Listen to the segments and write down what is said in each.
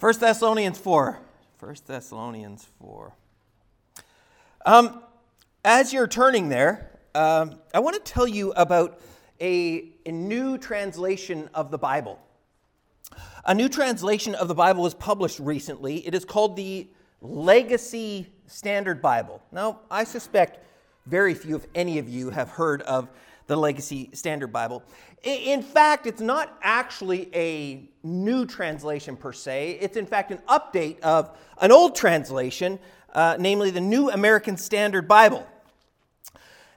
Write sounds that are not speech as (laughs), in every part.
1 Thessalonians 4. 1 Thessalonians 4. Um, as you're turning there, um, I want to tell you about a, a new translation of the Bible. A new translation of the Bible was published recently. It is called the Legacy Standard Bible. Now, I suspect very few, if any of you, have heard of the Legacy Standard Bible. In fact, it's not actually a new translation per se, it's in fact an update of an old translation, uh, namely the New American Standard Bible.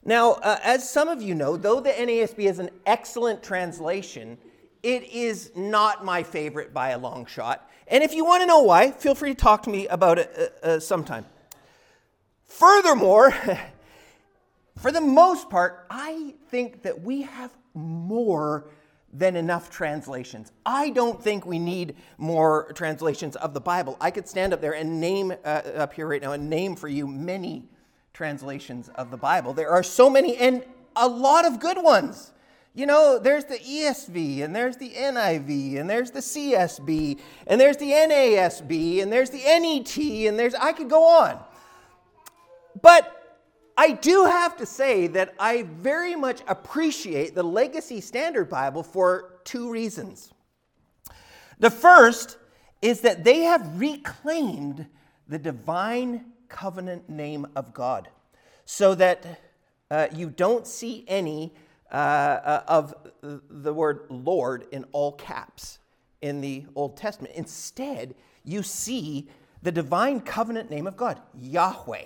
Now, uh, as some of you know, though the NASB is an excellent translation, it is not my favorite by a long shot. And if you want to know why, feel free to talk to me about it uh, uh, sometime. Furthermore, (laughs) for the most part, I think that we have more than enough translations. I don't think we need more translations of the Bible. I could stand up there and name, uh, up here right now, and name for you many translations of the Bible. There are so many, and a lot of good ones. You know, there's the ESV, and there's the NIV, and there's the CSB, and there's the NASB, and there's the NET, and there's, I could go on. But I do have to say that I very much appreciate the Legacy Standard Bible for two reasons. The first is that they have reclaimed the divine covenant name of God so that uh, you don't see any uh, of the word Lord in all caps in the Old Testament. Instead, you see the divine covenant name of God, Yahweh.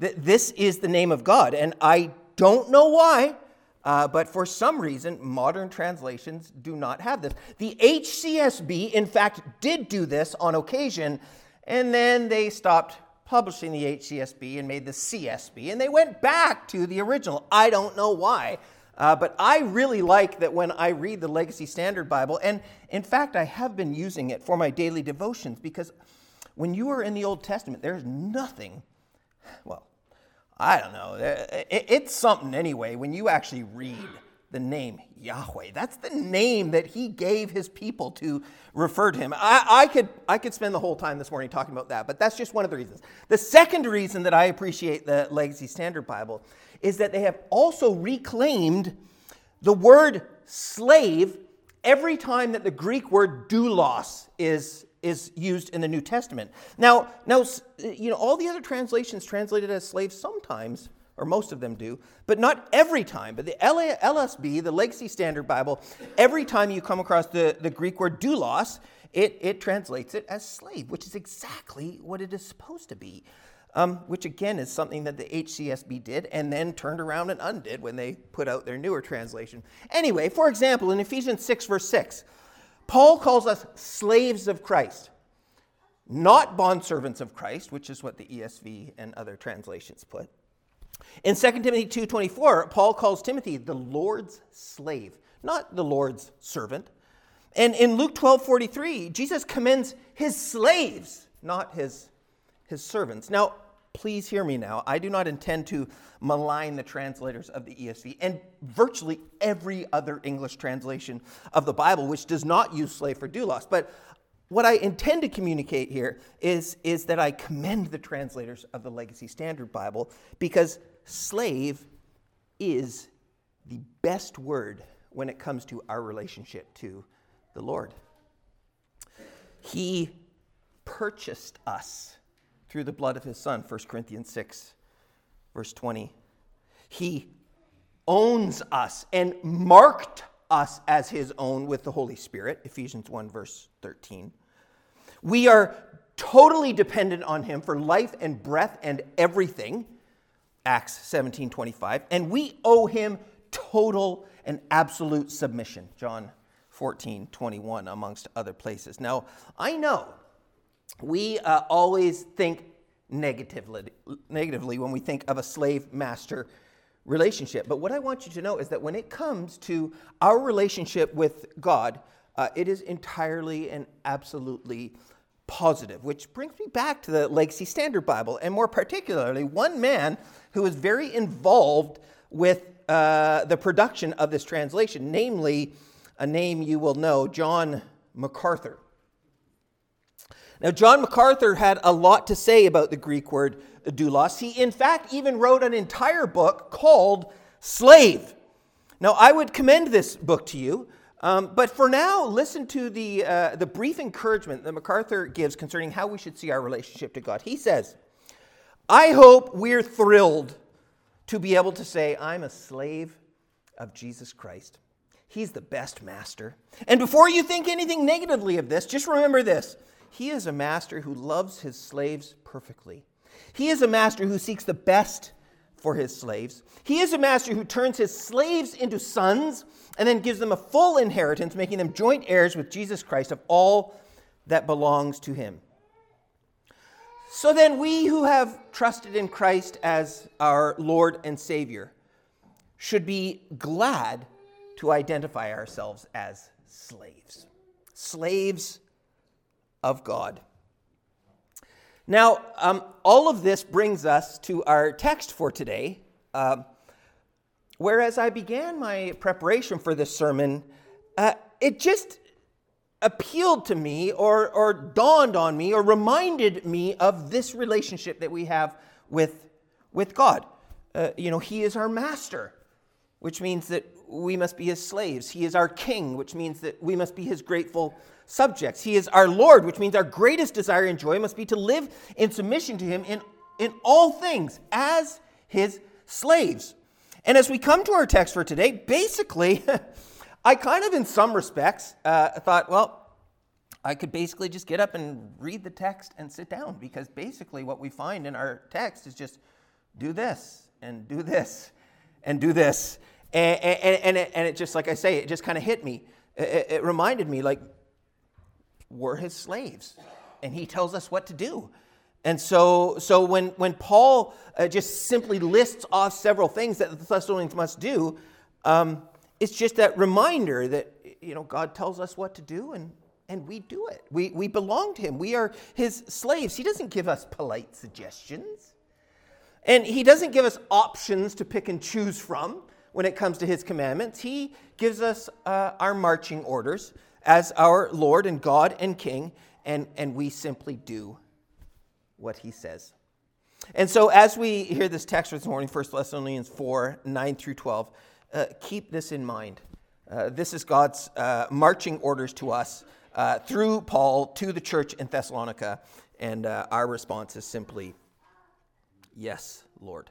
This is the name of God. And I don't know why, uh, but for some reason, modern translations do not have this. The HCSB, in fact, did do this on occasion, and then they stopped publishing the HCSB and made the CSB, and they went back to the original. I don't know why. Uh, but I really like that when I read the Legacy Standard Bible, and in fact, I have been using it for my daily devotions because when you are in the Old Testament, there's nothing, well, I don't know, uh, it's something anyway when you actually read the name Yahweh. That's the name that he gave his people to refer to him. I, I, could, I could spend the whole time this morning talking about that, but that's just one of the reasons. The second reason that I appreciate the Legacy Standard Bible is that they have also reclaimed the word slave every time that the Greek word doulos is, is used in the New Testament. Now, now, you know, all the other translations translated as slave sometimes, or most of them do, but not every time. But the LSB, the Legacy Standard Bible, every time you come across the, the Greek word doulos, it, it translates it as slave, which is exactly what it is supposed to be um, which again is something that the HCSB did and then turned around and undid when they put out their newer translation. Anyway, for example, in Ephesians 6, verse 6, Paul calls us slaves of Christ, not bondservants of Christ, which is what the ESV and other translations put. In 2 Timothy 2:24, Paul calls Timothy the Lord's slave, not the Lord's servant. And in Luke 12:43, Jesus commends his slaves, not his his servants. Now, please hear me now. I do not intend to malign the translators of the ESV and virtually every other English translation of the Bible, which does not use slave for doulos. But what I intend to communicate here is, is that I commend the translators of the Legacy Standard Bible because slave is the best word when it comes to our relationship to the Lord. He purchased us through the blood of his son, 1 Corinthians 6, verse 20. He owns us and marked us as his own with the Holy Spirit, Ephesians 1, verse 13. We are totally dependent on him for life and breath and everything, Acts 17, 25. And we owe him total and absolute submission, John 14, 21, amongst other places. Now, I know we uh, always think negatively, negatively when we think of a slave master relationship. But what I want you to know is that when it comes to our relationship with God, uh, it is entirely and absolutely positive, which brings me back to the Legacy Standard Bible, and more particularly, one man who was very involved with uh, the production of this translation, namely a name you will know, John MacArthur. Now, John MacArthur had a lot to say about the Greek word doulos. He, in fact, even wrote an entire book called Slave. Now, I would commend this book to you, um, but for now, listen to the, uh, the brief encouragement that MacArthur gives concerning how we should see our relationship to God. He says, I hope we're thrilled to be able to say, I'm a slave of Jesus Christ. He's the best master. And before you think anything negatively of this, just remember this He is a master who loves his slaves perfectly. He is a master who seeks the best for his slaves. He is a master who turns his slaves into sons and then gives them a full inheritance, making them joint heirs with Jesus Christ of all that belongs to him. So then, we who have trusted in Christ as our Lord and Savior should be glad to identify ourselves as slaves, slaves of God. Now, um, all of this brings us to our text for today. Uh, whereas I began my preparation for this sermon, uh, it just appealed to me or, or dawned on me or reminded me of this relationship that we have with, with God. Uh, you know, He is our master, which means that we must be His slaves. He is our king, which means that we must be His grateful subjects. He is our Lord, which means our greatest desire and joy must be to live in submission to Him in, in all things as His slaves. And as we come to our text for today, basically, (laughs) I kind of, in some respects, uh, thought, well, I could basically just get up and read the text and sit down because basically what we find in our text is just do this and do this and do this. And, and, and, it, and it, just, like I say, it just kind of hit me. It, it reminded me, like, we're his slaves and he tells us what to do. And so, so when, when Paul uh, just simply lists off several things that the Thessalonians must do, um, it's just that reminder that you know God tells us what to do and and we do it. We we belong to him. We are his slaves. He doesn't give us polite suggestions. And he doesn't give us options to pick and choose from when it comes to his commandments. He gives us uh, our marching orders as our Lord and God and King, and, and we simply do what he says. And so, as we hear this text this morning, 1 Thessalonians 4 9 through 12, uh, keep this in mind. Uh, this is God's uh, marching orders to us uh, through Paul to the church in Thessalonica, and uh, our response is simply, Yes, Lord.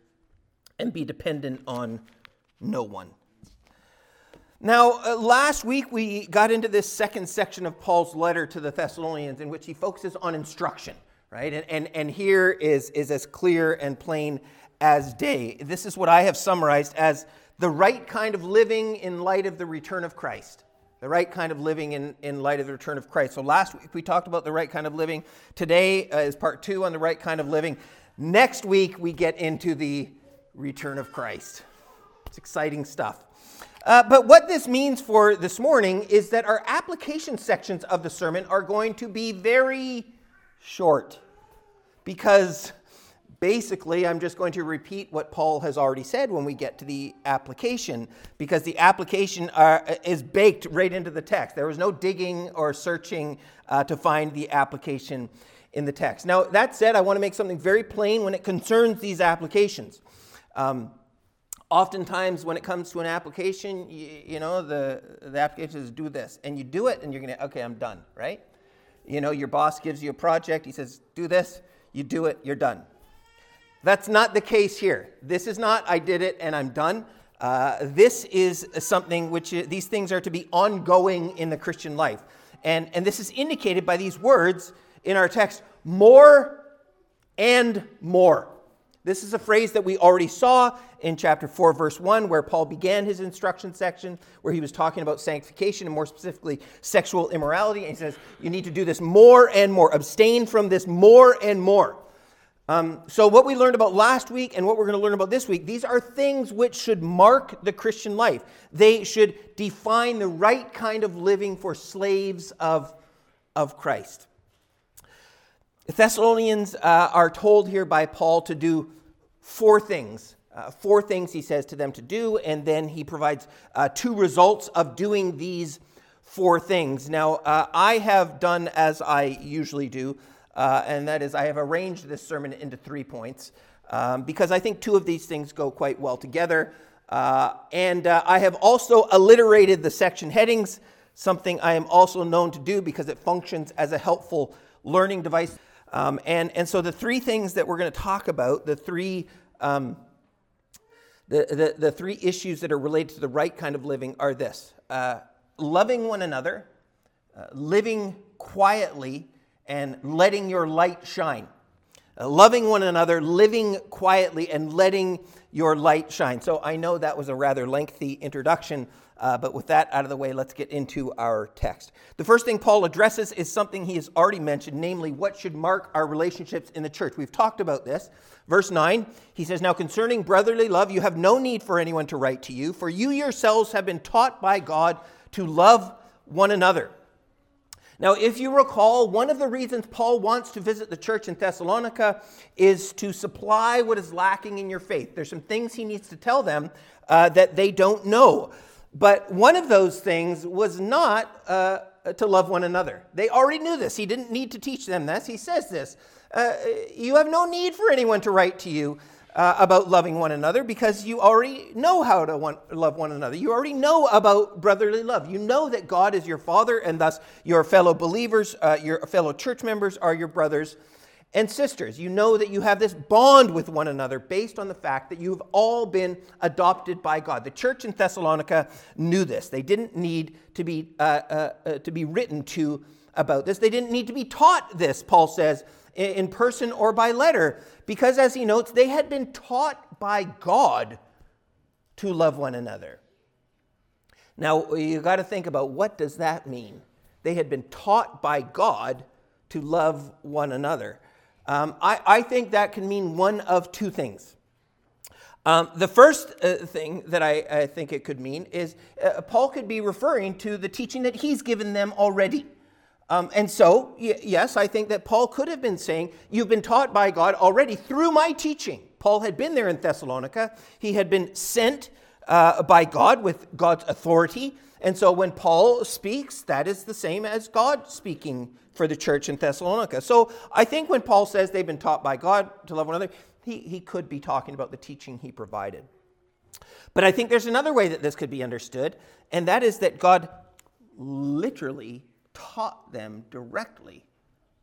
and be dependent on no one. Now, uh, last week we got into this second section of Paul's letter to the Thessalonians in which he focuses on instruction, right? And, and, and here is, is as clear and plain as day. This is what I have summarized as the right kind of living in light of the return of Christ. The right kind of living in, in light of the return of Christ. So last week we talked about the right kind of living. Today uh, is part two on the right kind of living. Next week we get into the return of Christ. It's exciting stuff. Uh, but what this means for this morning is that our application sections of the sermon are going to be very short because basically I'm just going to repeat what Paul has already said when we get to the application because the application are, uh, is baked right into the text. There was no digging or searching uh, to find the application in the text. Now, that said, I want to make something very plain when it concerns these applications. Um, oftentimes when it comes to an application, you, you, know, the, the application says do this, and you do it, and you're going to, okay, I'm done, right? You know, your boss gives you a project, he says, do this, you do it, you're done. That's not the case here. This is not, I did it and I'm done. Uh, this is something which, uh, these things are to be ongoing in the Christian life. And, and this is indicated by these words in our text more and more. This is a phrase that we already saw in chapter 4, verse 1, where Paul began his instruction section, where he was talking about sanctification and more specifically sexual immorality. And he says, You need to do this more and more, abstain from this more and more. Um, so, what we learned about last week and what we're going to learn about this week, these are things which should mark the Christian life. They should define the right kind of living for slaves of, of Christ. The Thessalonians uh, are told here by Paul to do four things. Uh, four things he says to them to do, and then he provides uh, two results of doing these four things. Now, uh, I have done as I usually do, uh, and that is I have arranged this sermon into three points um, because I think two of these things go quite well together. Uh, and I have also alliterated the section headings, something I am also known to do because it functions as a helpful learning device. Um, and, and so the three things that we're going to talk about, the three, um, the, the, the, three issues that are related to the right kind of living are this uh, loving one another, uh, living quietly, and letting your light shine. Uh, loving one another, living quietly, and letting your light shine. So I know that was a rather lengthy introduction uh, but with that out of the way, let's get into our text. The first thing Paul addresses is something he has already mentioned, namely what should mark our relationships in the church. We've talked about this. Verse 9, he says, Now concerning brotherly love, you have no need for anyone to write to you, for you yourselves have been taught by God to love one another. Now, if you recall, one of the reasons Paul wants to visit the church in Thessalonica is to supply what is lacking in your faith. There's some things he needs to tell them uh, that they don't know. But one of those things was not uh, to love one another. They already knew this. He didn't need to teach them this. He says this uh, You have no need for anyone to write to you uh, about loving one another because you already know how to want, love one another. You already know about brotherly love. You know that God is your Father, and thus your fellow believers, uh, your fellow church members are your brothers and sisters, you know that you have this bond with one another based on the fact that you've all been adopted by God. The church in Thessalonica knew this. They didn't need to be, uh, uh, uh, to be written to about this. They didn't need to be taught this, Paul says, in person or by letter, because as he notes, they had been taught by God to love one another. Now, you've got to think about what does that mean? They had been taught by God to love one another. Um, I, I, think that can mean one of two things. Um, the first uh, thing that I, I, think it could mean is uh, Paul could be referring to the teaching that he's given them already. Um, and so, y- yes, I think that Paul could have been saying, You've been taught by God already through my teaching. Paul had been there in Thessalonica, he had been sent uh, by God with God's authority. And so when Paul speaks, that is the same as God speaking for the church in Thessalonica. So I think when Paul says they've been taught by God to love one another, he, he could be talking about the teaching he provided. But I think there's another way that this could be understood, and that is that God literally taught them directly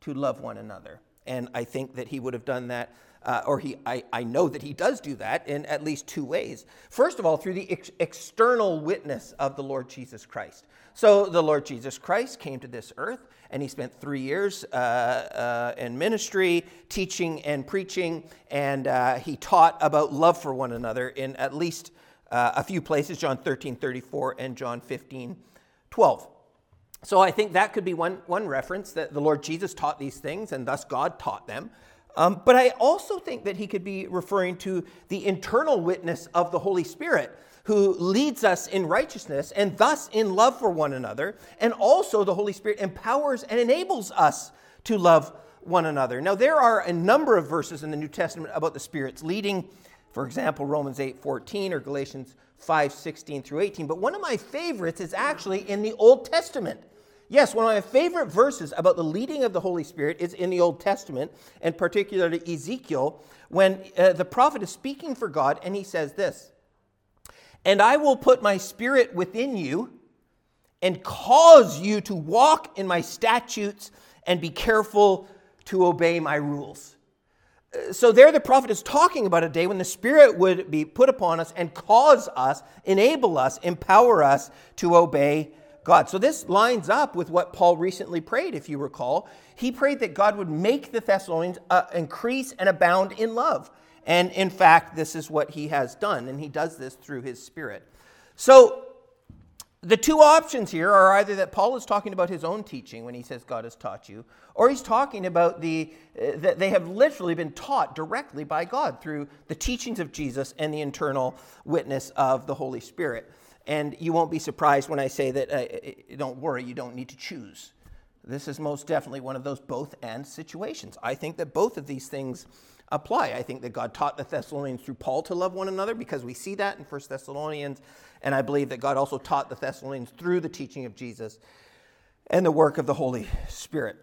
to love one another. And I think that he would have done that uh, or he, I, I know that he does do that in at least two ways. First of all, through the ex- external witness of the Lord Jesus Christ. So the Lord Jesus Christ came to this earth and he spent three years uh, uh, in ministry, teaching and preaching, and uh, he taught about love for one another in at least uh, a few places John 13 34 and John 15 12. So I think that could be one, one reference that the Lord Jesus taught these things and thus God taught them. Um, but I also think that he could be referring to the internal witness of the Holy Spirit who leads us in righteousness and thus in love for one another. And also, the Holy Spirit empowers and enables us to love one another. Now, there are a number of verses in the New Testament about the Spirit's leading. For example, Romans 8 14 or Galatians 5 16 through 18. But one of my favorites is actually in the Old Testament. Yes, one of my favorite verses about the leading of the Holy Spirit is in the Old Testament, and particularly Ezekiel, when uh, the prophet is speaking for God, and he says this And I will put my spirit within you and cause you to walk in my statutes and be careful to obey my rules. Uh, so, there the prophet is talking about a day when the Spirit would be put upon us and cause us, enable us, empower us to obey God. So this lines up with what Paul recently prayed, if you recall. He prayed that God would make the Thessalonians uh, increase and abound in love. And in fact, this is what he has done, and he does this through his Spirit. So, the two options here are either that Paul is talking about his own teaching when he says God has taught you, or he's talking about the uh, that they have literally been taught directly by God through the teachings of Jesus and the internal witness of the Holy Spirit. And you won't be surprised when I say that. Uh, don't worry, you don't need to choose. This is most definitely one of those both and situations. I think that both of these things apply. I think that God taught the Thessalonians through Paul to love one another because we see that in 1 Thessalonians. And I believe that God also taught the Thessalonians through the teaching of Jesus and the work of the Holy Spirit.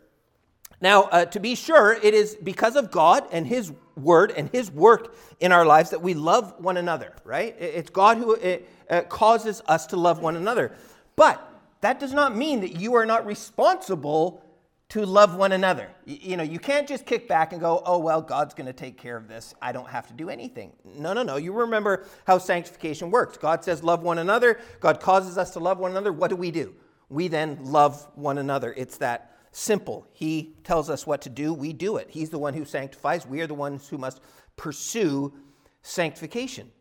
Now, uh, to be sure, it is because of God and His word and His work in our lives that we love one another, right? It's God who uh, causes us to love one another. But that does not mean that you are not responsible to love one another. You, know, you can't just kick back and go, oh, well, God's going to take care of this. I don't have to do anything. No, no, no. You remember how sanctification works. God says, love one another. God causes us to love one another. What do we do? We then love one another. It's that simple. He tells us what to do. We do it. He's the one who sanctifies. We are the ones who must pursue sanctification.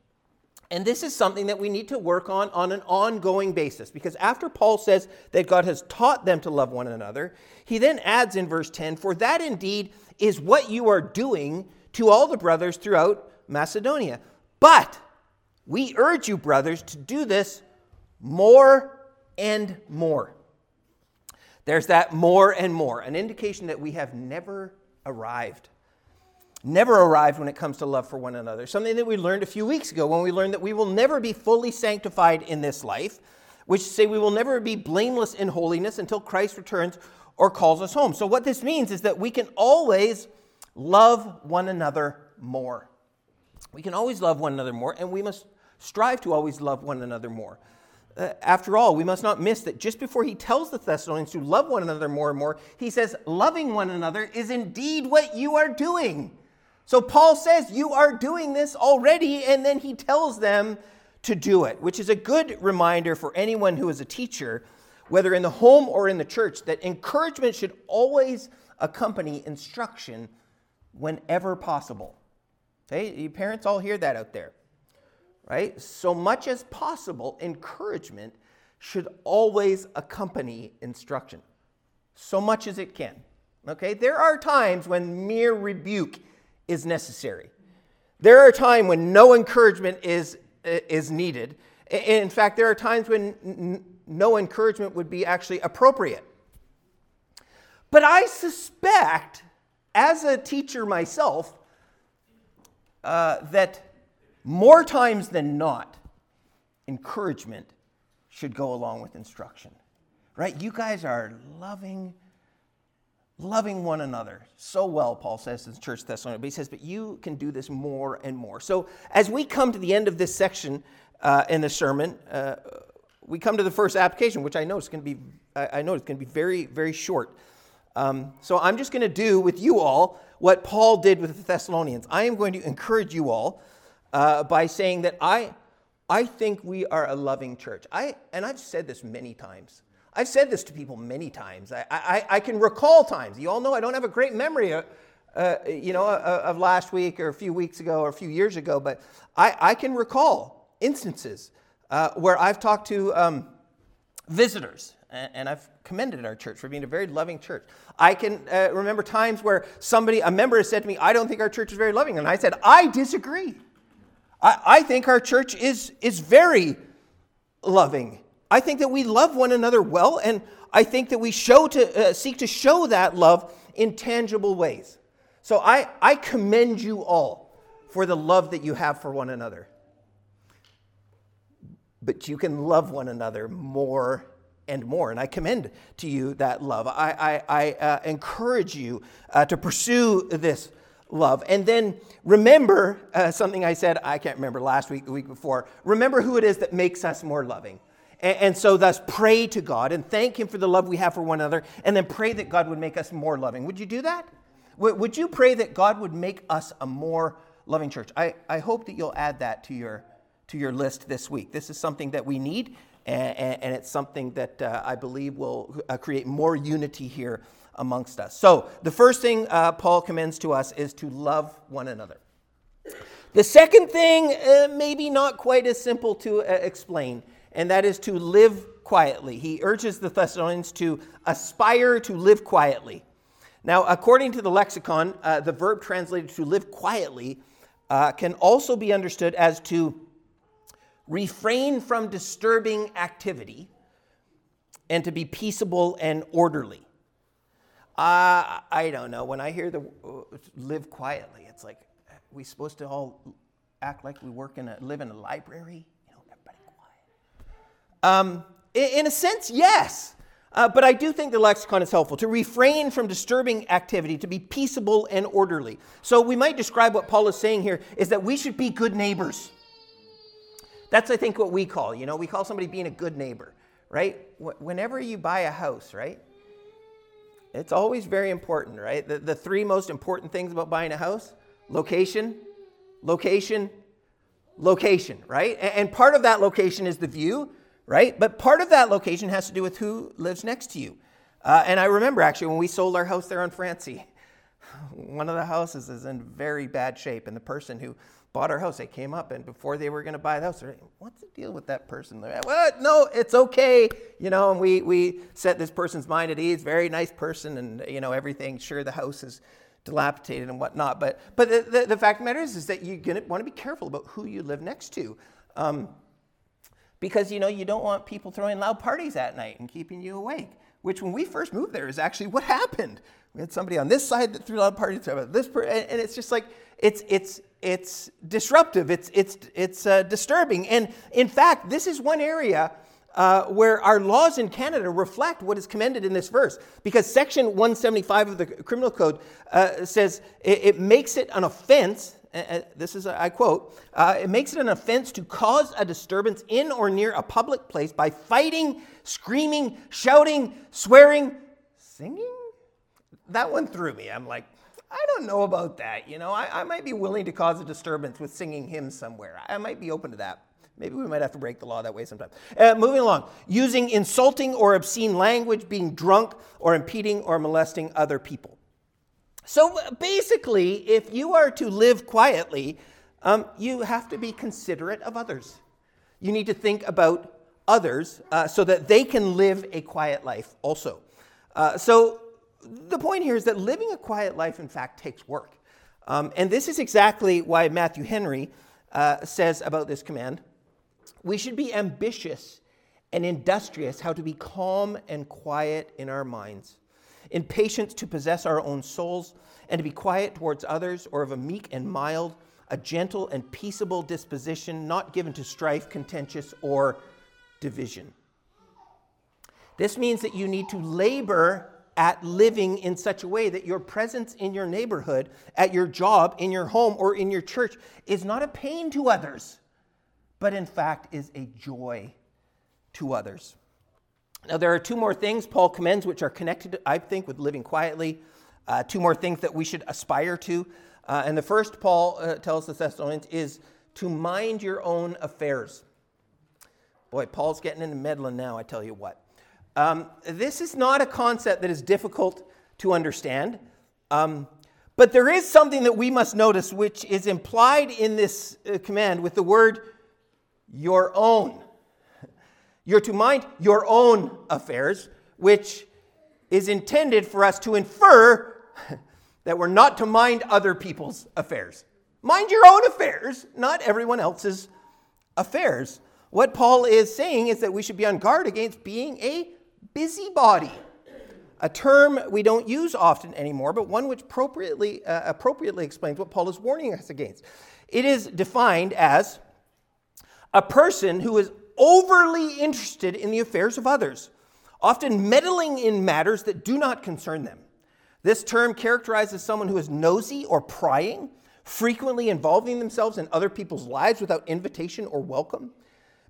And this is something that we need to work on on an ongoing basis because after Paul says that God has taught them to love one another, he then adds in verse 10 For that indeed is what you are doing to all the brothers throughout Macedonia. But we urge you, brothers, to do this more and more. There's that more and more, an indication that we have never arrived never arrived when it comes to love for one another. Something that we learned a few weeks ago when we learned that we will never be fully sanctified in this life, which say we will never be blameless in holiness until Christ returns or calls us home. So, what this means is that we can always love one another more. We can always love one another more, and we must strive to always love one another more. Uh, after all, we must not miss that just before he tells the Thessalonians to love one another more and more, he says, Loving one another is indeed what you are doing. So Paul says, You are doing this already, and then he tells them to do it, which is a good reminder for anyone who is a teacher, whether in the home or in the church, that encouragement should always accompany instruction whenever possible. Okay, parents all hear that out there, right? So much as possible, encouragement should always accompany instruction, so much as it can. Okay, there are times when mere rebuke is necessary. There are times when no encouragement is, is needed. In fact, there are times when no encouragement would be actually appropriate. But I suspect, as a teacher myself, uh, that more times than not, encouragement should go along with instruction. Right? You guys are loving loving one another so well, Paul says in the Church Thessalonica. But he says, but you can do this more and more. So as we come to the end of this section uh, in the sermon, uh, we come to the first application, which I know is going to be, I know it's going to be very, very short. Um, so I'm just going to do with you all what Paul did with the Thessalonians. I am going to encourage you all uh, by saying that I, I think we are a loving church. I, and I've said this many times. I've said this to people many times. I, I, I can recall times. You all know I don't have a great memory, of, uh, you know, uh, of last week or a few weeks ago or a few years ago, but I, I can recall instances uh, where I've talked to um, visitors and, and, I've commended our church for being a very loving church. I can uh, remember times where somebody, a member, has said to me, I don't think our church is very loving. And I said, I disagree. I, I think our church is, is very loving I think that we love one another well, and I think that we show to, uh, seek to show that love in tangible ways. So I, I commend you all for the love that you have for one another. But you can love one another more and more. And I commend to you that love. I, I, I uh, encourage you uh, to pursue this love. And then remember uh, something I said, I can't remember last week, the week before. Remember who it is that makes us more loving. And, and so, thus, pray to God and thank Him for the love we have for one another, and then pray that God would make us more loving. Would you do that? Would you pray that God would make us a more loving church? I, I hope that you'll add that to your, to your list this week. This is something that we need, and, and it's something that uh, I believe will uh, create more unity here amongst us. So, the first thing uh, Paul commends to us is to love one another. The second thing, uh, maybe not quite as simple to uh, explain, and that is to live quietly. He urges the Thessalonians to aspire to live quietly. Now, according to the lexicon, uh, the verb translated to live quietly uh, can also be understood as to refrain from disturbing activity and to be peaceable and orderly. Uh, I don't know. When I hear the uh, live quietly, it's like we supposed to all act like we work in a live in a library. You know, everybody quiet. Um, in, in a sense, yes. Uh, but I do think the lexicon is helpful to refrain from disturbing activity, to be peaceable and orderly. So we might describe what Paul is saying here is that we should be good neighbors. That's, I think, what we call, you know, we call somebody being a good neighbor, right? Whenever you buy a house, right? It's always very important, right? The, the three most important things about buying a house location, location, location, right? And part of that location is the view, right? But part of that location has to do with who lives next to you. Uh, and I remember actually when we sold our house there on Francie, (sighs) one of the houses is in very bad shape, and the person who bought our house, they came up, and before they were going to buy the house, they're like, "What's the deal with that person?" They're like, "What? No, it's okay." You know, and we we set this person's mind at ease. Very nice person, and you know everything. Sure, the house is dilapidated and whatnot, but but the, the, the fact of the matter is, is that you're going to want to be careful about who you live next to. Um, because you know you don't want people throwing loud parties at night and keeping you awake. Which, when we first moved there, is actually what happened. We had somebody on this side that threw loud parties this, per- and it's just like it's it's it's disruptive. It's it's it's uh, disturbing. And in fact, this is one area. Uh, where our laws in Canada reflect what is commended in this verse. Because Section 175 of the Criminal Code uh, says it, it, makes it an offense this is, I quote, uh, it makes it an offense to cause a disturbance in or near a public place by fighting, screaming, shouting, swearing, singing? That one threw me. I'm like, I don't know about that. You know, I, I might be willing to cause a disturbance with singing hymns somewhere. I might be open to that. Maybe we might have to break the law that way sometime. Uh, moving along, using insulting or obscene language, being drunk, or impeding or molesting other people. So basically, if you are to live quietly, um, you have to be considerate of others. You need to think about others uh, so that they can live a quiet life also. Uh, so the point here is that living a quiet life, in fact, takes work. Um, and this is exactly why Matthew Henry uh, says about this command we should be ambitious and industrious how to be calm and quiet in our minds in patience to possess our own souls, and to be quiet towards others, or of a meek and mild, a gentle and peaceable disposition, not given to strife, contentious, or division. This means that you need to labor at living in such a way that your presence in your neighborhood, at your job, in your home, or in your church is not a pain to others, but in fact is a joy to others. Now, there are two more things Paul commends which are connected, I think, with living quietly. Uh, two more things that we should aspire to. Uh, and the first, Paul uh, tells the Thessalonians, is to mind your own affairs. Boy, Paul's getting into meddling now, I tell you what. Um, this is not a concept that is difficult to understand. Um, but there is something that we must notice, which is implied in this uh, command with the word your own. You're to mind your own affairs, which is intended for us to infer (laughs) that we're not to mind other people's affairs. Mind your own affairs, not everyone else's affairs. What Paul is saying is that we should be on guard against being a busybody, a term we don't use often anymore, but one which appropriately, uh, appropriately explains what Paul is warning us against. It is defined as a person who is overly interested in the affairs of others, often meddling in matters that do not concern them. This term characterizes someone who is nosy or prying, frequently involving themselves in other people's lives without invitation or welcome.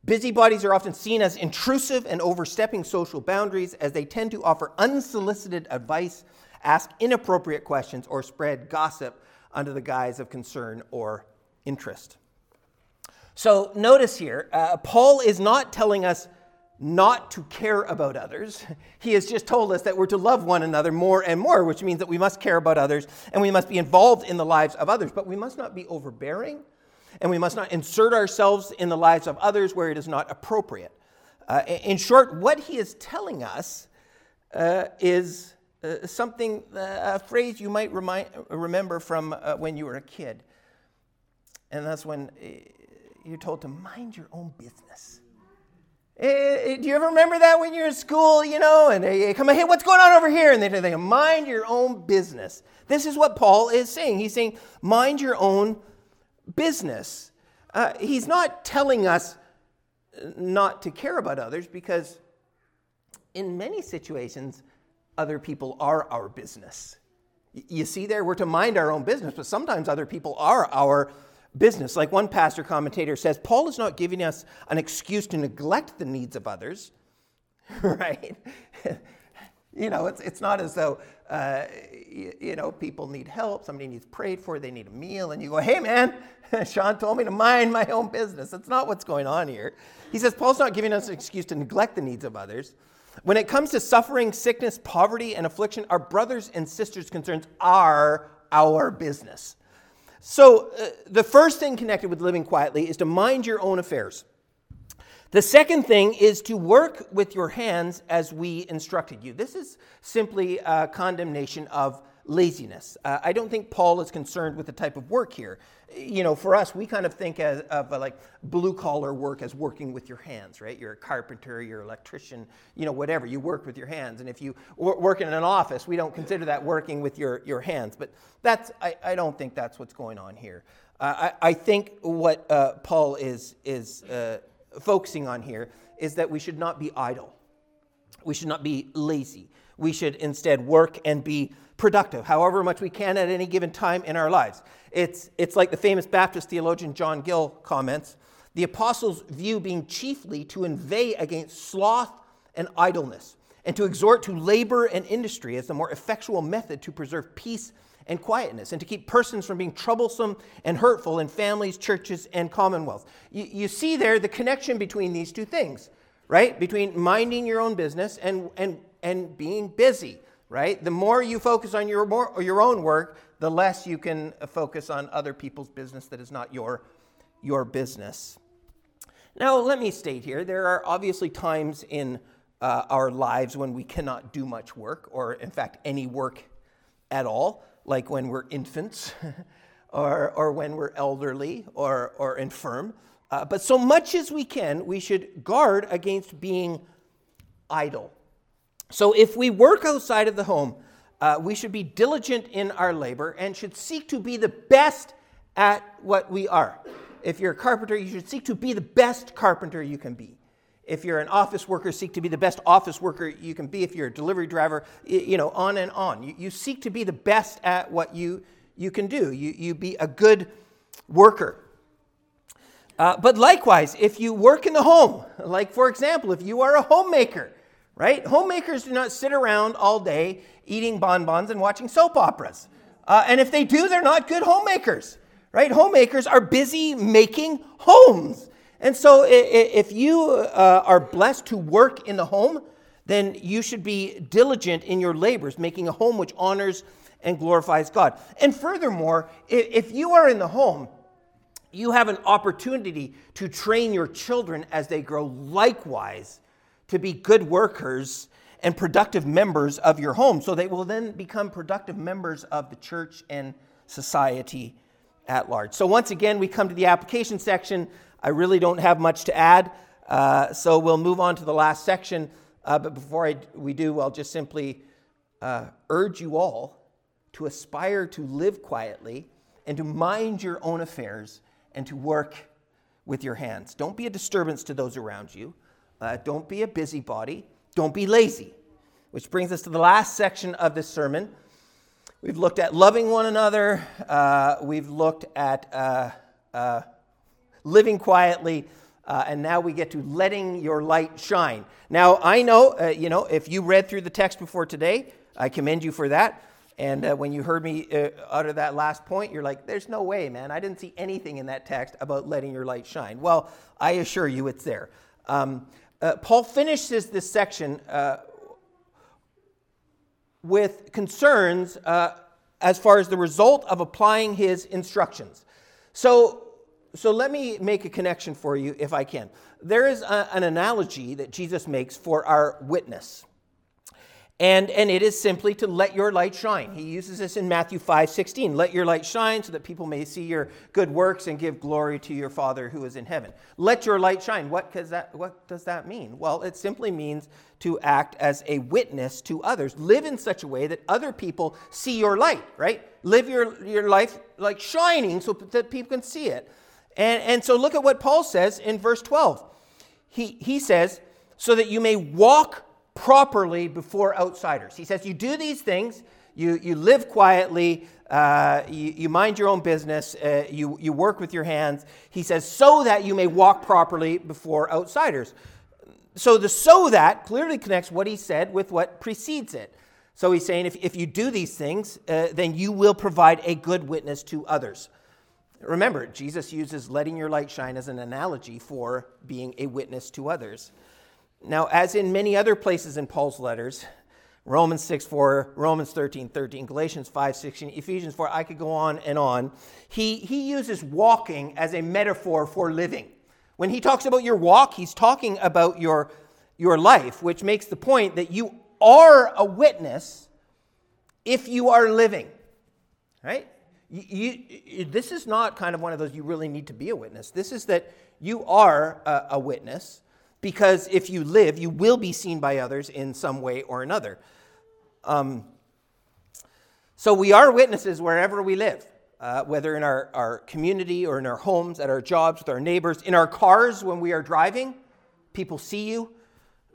Busybodies are often seen as intrusive and overstepping social boundaries as they tend to offer unsolicited advice, ask inappropriate questions, or spread gossip under the guise of concern or interest. So notice here, uh, Paul is not telling us not to care about others. (laughs) He has just told us that we're to love one another more and more, which means that we must care about others and we must be involved in the lives of others. But we must not be overbearing and we must not insert ourselves in the lives of others where it is not appropriate. Uh, in short, what he is telling us uh, is uh, something, uh, a phrase you might remind, remember from uh, when you were a kid. And that's when uh, you're told to mind your own business. do you ever remember that when you're in school, you know, and they come, hey, what's going on over here? And they, they mind your own business. This is what Paul is saying. He's saying, mind your own business. Uh, he's not telling us not to care about others because in many situations, other people are our business. You see, there, we're to mind our own business, but sometimes other people are our business. Like one pastor commentator says, Paul is not giving us an excuse to neglect the needs of others, (laughs) right? (laughs) you know, it's, it's not as though, uh, you, you, know, people need help, somebody needs prayed for, they need a meal, and you go, hey man, (laughs) Sean told me to mind my own business. That's not what's going on here. He says, Paul's not giving us an excuse to neglect the needs of others. When it comes to suffering, sickness, poverty, and affliction, our brothers and sisters' concerns are our business. So, uh, the first thing connected with living quietly is to mind your own affairs. The second thing is to work with your hands as we instructed you. This is simply a condemnation of laziness. Uh, I don't think Paul is concerned with the type of work here. You know, for us, we kind of think as, of uh, like blue collar work as working with your hands, right? You're a carpenter, you're an electrician, you know, whatever. You work with your hands. And if you work in an office, we don't consider that working with your, your hands. But that's, I, I don't think that's what's going on here. Uh, I, I, think what uh, Paul is, is uh, focusing on here is that we should not be idle. We should not be lazy. We should instead work and be productive, however much we can at any given time in our lives. It's, it's like the famous Baptist theologian John Gill comments the apostles' view being chiefly to inveigh against sloth and idleness, and to exhort to labor and industry as the more effectual method to preserve peace and quietness, and to keep persons from being troublesome and hurtful in families, churches, and commonwealths. You, you see there the connection between these two things, right? Between minding your own business and, and, and being busy right? The more you focus on your, more, your own work, the less you can focus on other people's business that is not your, your business. Now, let me state here there are obviously times in uh, our lives when we cannot do much work, or in fact, any work at all, like when we're infants, (laughs) or, or when we're elderly or, or infirm. Uh, but so much as we can, we should guard against being idle. So if we work outside of the home, uh, we should be diligent in our labor and should seek to be the best at what we are. If you're a carpenter, you should seek to be the best carpenter you can be. If you're an office worker, seek to be the best office worker you can be. If you're a delivery driver, you know, on and on. You, you seek to be the best at what you, you can do. You, you be a good worker. Uh, but likewise, if you work in the home, like for example, if you are a homemaker, right? Homemakers do not sit around all day eating bonbons and watching soap operas. Uh, and if they do, they're not good homemakers, right? Homemakers are busy making homes. And so if you uh, are blessed to work in the home, then you should be diligent in your labors, making a home which honors and glorifies God. And furthermore, if you are in the home, you have an opportunity to train your children as they grow likewise to be good workers and productive members of your home. So they will then become productive members of the church and society at large. So once again, we come to the application section. I really don't have much to add. Uh, so we'll move on to the last section. Uh, but before I, we do, I'll just simply uh, urge you all to aspire to live quietly and to mind your own affairs and to work with your hands. Don't be a disturbance to those around you. Uh, don't be a busybody. Don't be lazy. Which brings us to the last section of this sermon. We've looked at loving one another. Uh, we've looked at uh, uh living quietly. Uh, and now we get to letting your light shine. Now, I know, uh, you know, if you read through the text before today, I commend you for that. And uh, when you heard me uh, utter that last point, you're like, there's no way, man. I didn't see anything in that text about letting your light shine. Well, I assure you it's there. Um, uh, Paul finishes this section uh, with concerns uh, as far as the result of applying his instructions. So, so let me make a connection for you if I can. There is a, an analogy that Jesus makes for our witness. And, and it is simply to let your light shine. He uses this in Matthew 5 16. Let your light shine so that people may see your good works and give glory to your Father who is in heaven. Let your light shine. What, that, what does that mean? Well, it simply means to act as a witness to others. Live in such a way that other people see your light, right? Live your, your life like shining so that people can see it. And, and so look at what Paul says in verse 12. He, he says, so that you may walk properly before outsiders. He says, You do these things, you, you live quietly, uh, you, you, mind your own business, uh, you, you work with your hands. He says, So that you may walk properly before outsiders. So the so that clearly connects what he said with what precedes it. So he's saying, if, if you do these things, uh, then you will provide a good witness to others. Remember, Jesus uses letting your light shine as an analogy for being a witness to others. Now, as in many other places in Paul's letters, Romans 6 4, Romans 13 13, Galatians 5 16, Ephesians 4, I could go on and on. He, he uses walking as a metaphor for living. When he talks about your walk, he's talking about your, your life, which makes the point that you are a witness if you are living. Right? You, you, this is not kind of one of those you really need to be a witness. This is that you are a, a witness because if you live, you will be seen by others in some way or another. Um, so we are witnesses wherever we live, uh, whether in our, our community or in our homes, at our jobs, with our neighbors, in our cars when we are driving. People see you.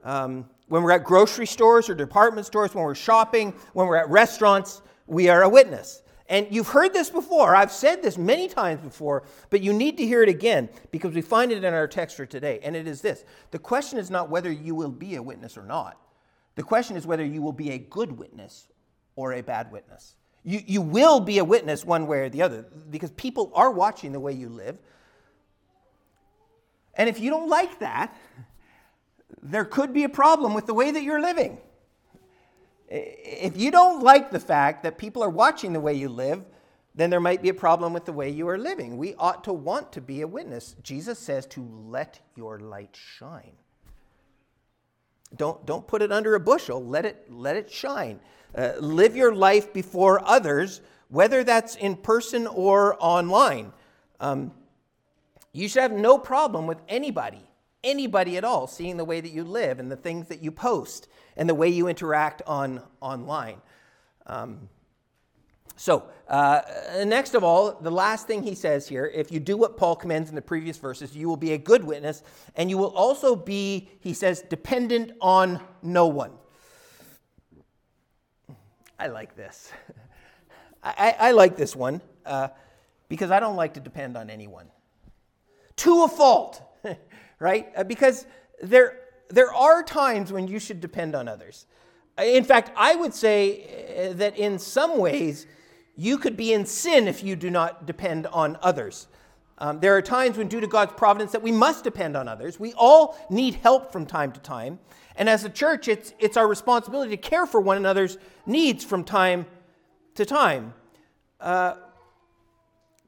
Um, when we're at grocery stores or department stores, when we're shopping, when we're at restaurants, we are a witness. And you've heard this before. I've said this many times before, but you need to hear it again because we find it in our text for today. And it is this the question is not whether you will be a witness or not, the question is whether you will be a good witness or a bad witness. You, you will be a witness one way or the other because people are watching the way you live. And if you don't like that, there could be a problem with the way that you're living. If you don't like the fact that people are watching the way you live, then there might be a problem with the way you are living. We ought to want to be a witness. Jesus says to let your light shine. Don't, don't put it under a bushel, let it, let it shine. Uh, live your life before others, whether that's in person or online. Um, you should have no problem with anybody anybody at all seeing the way that you live and the things that you post and the way you interact on online. Um, so, uh, next of all, the last thing he says here if you do what Paul commends in the previous verses, you will be a good witness, and you will also be, he says, dependent on no one. I like this. (laughs) I, I, like this one uh, because I don't like to depend on anyone. To a fault (laughs) right? Uh, because there, there are times when you should depend on others. Uh, in fact, I would say uh, that in some ways, you could be in sin if you do not depend on others. Um, there are times when, due to God's providence, that we must depend on others. We all need help from time to time. And as a church, it's, it's our responsibility to care for one another's needs from time to time. Uh,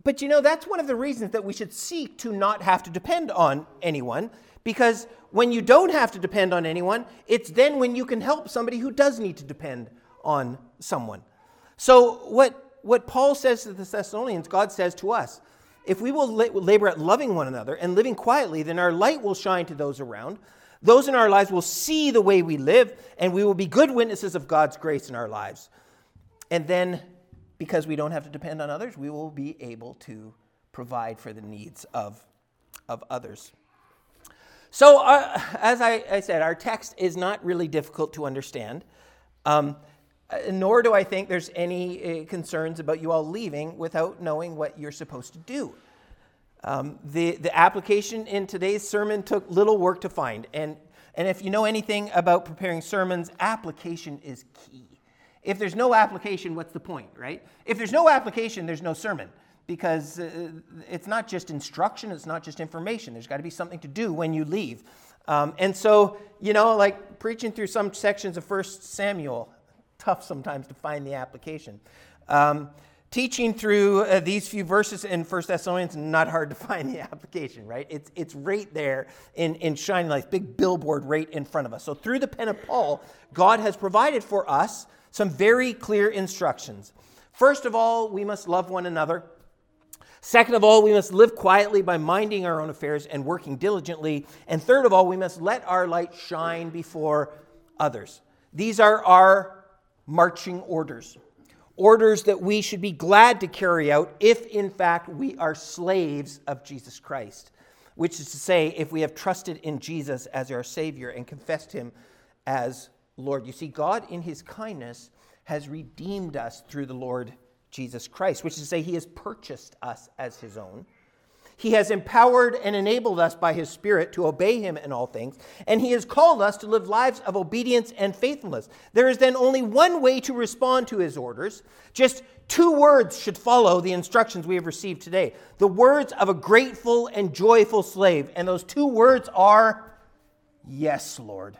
but you know, that's one of the reasons that we should seek to not have to depend on anyone, because when you don't have to depend on anyone, it's then when you can help somebody who does need to depend on someone. So, what, what Paul says to the Thessalonians, God says to us if we will labor at loving one another and living quietly, then our light will shine to those around. Those in our lives will see the way we live, and we will be good witnesses of God's grace in our lives. And then because we don't have to depend on others, we will be able to provide for the needs of, of others. So, uh, as I, I, said, our text is not really difficult to understand, um, uh, nor do I think there's any uh, concerns about you all leaving without knowing what you're supposed to do. Um, the, the application in today's sermon took little work to find, and, and if you know anything about preparing sermons, application is key. If there's no application, what's the point, right? If there's no application, there's no sermon because uh, it's not just instruction, it's not just information. There's got to be something to do when you leave. Um, and so, you know, like preaching through some sections of First Samuel, tough sometimes to find the application. Um, teaching through uh, these few verses in First Thessalonians, not hard to (laughs) find the application, right? It's, it's right there in, in shining lights, big billboard right in front of us. So through the pen of Paul, God has provided for us some very clear instructions. First of all, we must love one another. Second of all, we must live quietly by minding our own affairs and working diligently. And third of all, we must let our light shine before others. These are our marching orders orders that we should be glad to carry out if, in fact, we are slaves of Jesus Christ, which is to say, if we have trusted in Jesus as our Savior and confessed Him as Lord. You see, God, in His kindness, has redeemed us through the Lord Jesus Christ, which is to say, He has purchased us as His own. He has empowered and enabled us by His Spirit to obey Him in all things, and He has called us to live lives of obedience and faithfulness. There is then only one way to respond to His orders. Just two words should follow the instructions we have received today the words of a grateful and joyful slave. And those two words are, Yes, Lord.